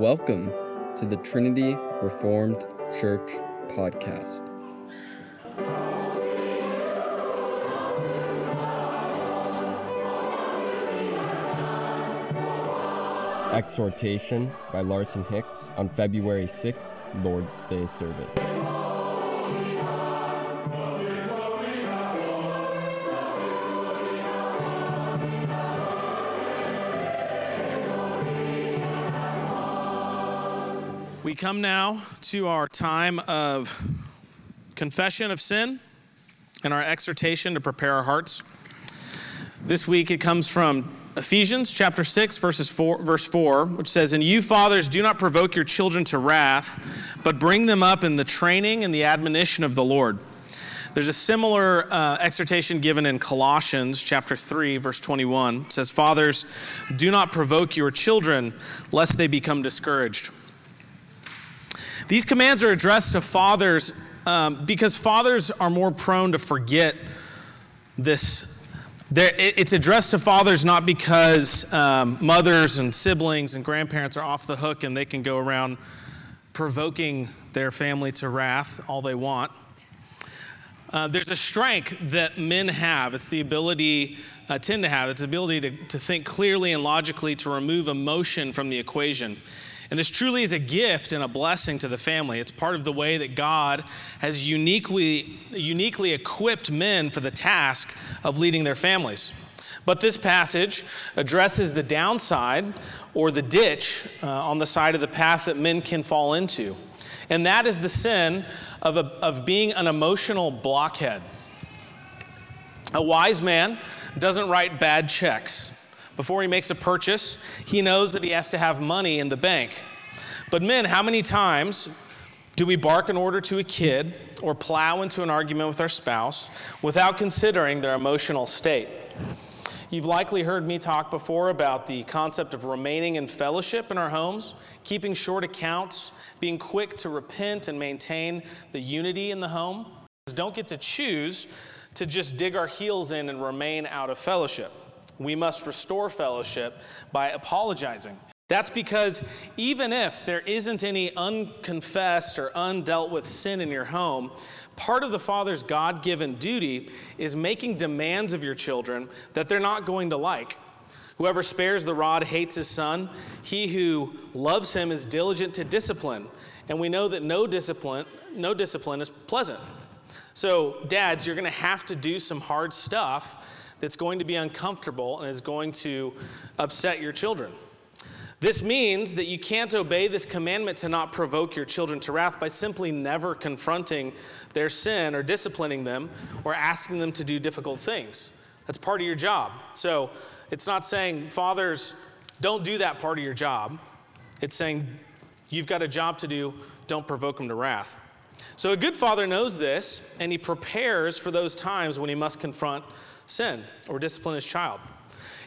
Welcome to the Trinity Reformed Church podcast. Exhortation by Larson Hicks on February 6th, Lord's Day service. We come now to our time of confession of sin and our exhortation to prepare our hearts. This week it comes from Ephesians chapter 6 verses 4 verse 4 which says and you fathers do not provoke your children to wrath but bring them up in the training and the admonition of the Lord. There's a similar uh, exhortation given in Colossians chapter 3 verse 21. It says fathers do not provoke your children lest they become discouraged. These commands are addressed to fathers um, because fathers are more prone to forget this. It's addressed to fathers not because um, mothers and siblings and grandparents are off the hook and they can go around provoking their family to wrath all they want. Uh, there's a strength that men have. It's the ability, uh, tend to have, it's the ability to, to think clearly and logically to remove emotion from the equation. And this truly is a gift and a blessing to the family. It's part of the way that God has uniquely, uniquely equipped men for the task of leading their families. But this passage addresses the downside or the ditch uh, on the side of the path that men can fall into. And that is the sin of, a, of being an emotional blockhead. A wise man doesn't write bad checks. Before he makes a purchase, he knows that he has to have money in the bank. But, men, how many times do we bark an order to a kid or plow into an argument with our spouse without considering their emotional state? You've likely heard me talk before about the concept of remaining in fellowship in our homes, keeping short accounts, being quick to repent and maintain the unity in the home. Don't get to choose to just dig our heels in and remain out of fellowship. We must restore fellowship by apologizing. That's because even if there isn't any unconfessed or undealt with sin in your home, part of the father's God given duty is making demands of your children that they're not going to like. Whoever spares the rod hates his son. He who loves him is diligent to discipline. And we know that no discipline, no discipline is pleasant. So, dads, you're going to have to do some hard stuff that's going to be uncomfortable and is going to upset your children. This means that you can't obey this commandment to not provoke your children to wrath by simply never confronting their sin or disciplining them or asking them to do difficult things. That's part of your job. So it's not saying, fathers, don't do that part of your job. It's saying, you've got a job to do, don't provoke them to wrath. So a good father knows this, and he prepares for those times when he must confront sin or discipline his child.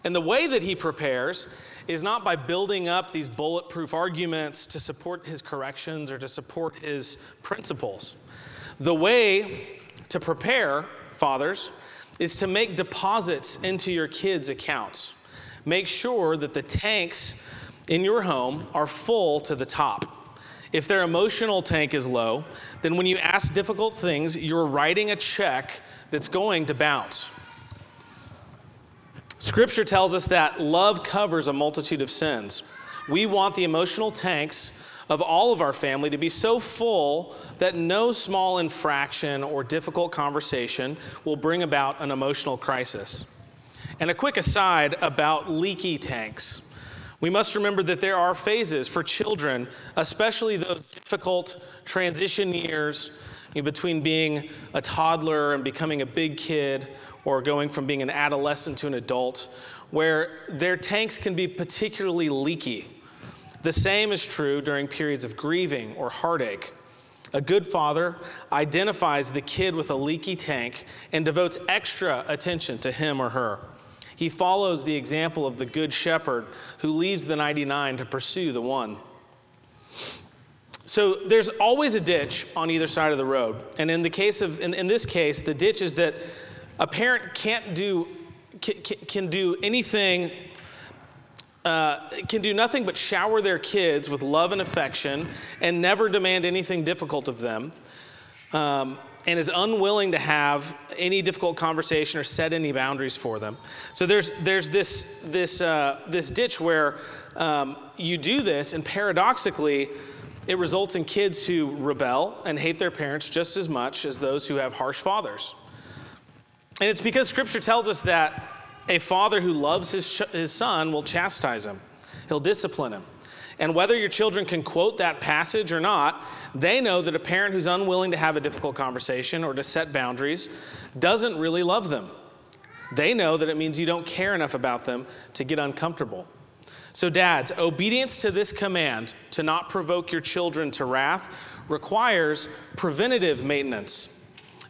And the way that he prepares is not by building up these bulletproof arguments to support his corrections or to support his principles. The way to prepare, fathers, is to make deposits into your kids' accounts. Make sure that the tanks in your home are full to the top. If their emotional tank is low, then when you ask difficult things, you're writing a check that's going to bounce. Scripture tells us that love covers a multitude of sins. We want the emotional tanks of all of our family to be so full that no small infraction or difficult conversation will bring about an emotional crisis. And a quick aside about leaky tanks. We must remember that there are phases for children, especially those difficult transition years between being a toddler and becoming a big kid or going from being an adolescent to an adult, where their tanks can be particularly leaky. The same is true during periods of grieving or heartache. A good father identifies the kid with a leaky tank and devotes extra attention to him or her. He follows the example of the good shepherd who leaves the 99 to pursue the one. So there's always a ditch on either side of the road. And in the case of in, in this case, the ditch is that a parent can't do, can, can do anything uh, can do nothing but shower their kids with love and affection and never demand anything difficult of them, um, and is unwilling to have any difficult conversation or set any boundaries for them. So there's, there's this, this, uh, this ditch where um, you do this, and paradoxically, it results in kids who rebel and hate their parents just as much as those who have harsh fathers. And it's because Scripture tells us that a father who loves his, his son will chastise him, he'll discipline him. And whether your children can quote that passage or not, they know that a parent who's unwilling to have a difficult conversation or to set boundaries doesn't really love them. They know that it means you don't care enough about them to get uncomfortable. So, dads, obedience to this command to not provoke your children to wrath requires preventative maintenance.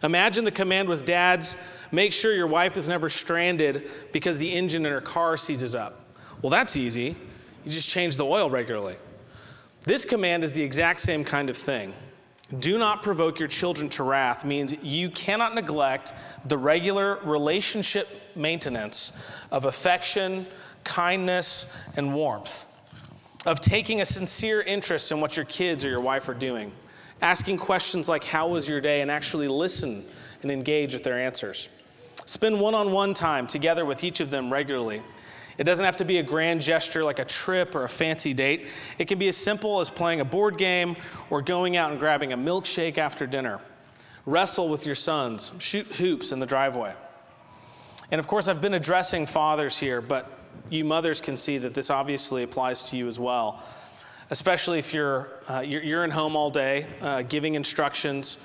Imagine the command was dads, make sure your wife is never stranded because the engine in her car seizes up. Well, that's easy. You just change the oil regularly. This command is the exact same kind of thing. Do not provoke your children to wrath means you cannot neglect the regular relationship maintenance of affection, kindness, and warmth, of taking a sincere interest in what your kids or your wife are doing, asking questions like, How was your day? and actually listen and engage with their answers. Spend one on one time together with each of them regularly. It doesn't have to be a grand gesture like a trip or a fancy date. It can be as simple as playing a board game or going out and grabbing a milkshake after dinner. Wrestle with your sons, shoot hoops in the driveway. And of course, I've been addressing fathers here, but you mothers can see that this obviously applies to you as well, especially if you're, uh, you're, you're, in home all day, uh, giving instructions,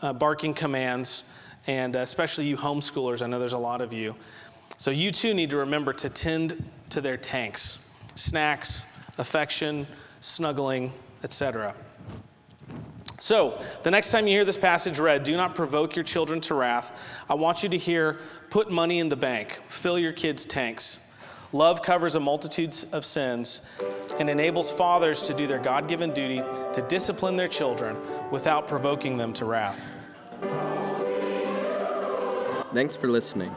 uh, barking commands, and especially you homeschoolers. I know there's a lot of you. So you too need to remember to tend to their tanks snacks, affection, snuggling, etc. So, the next time you hear this passage read, do not provoke your children to wrath. I want you to hear, put money in the bank, fill your kids' tanks. Love covers a multitude of sins and enables fathers to do their God given duty to discipline their children without provoking them to wrath. Thanks for listening.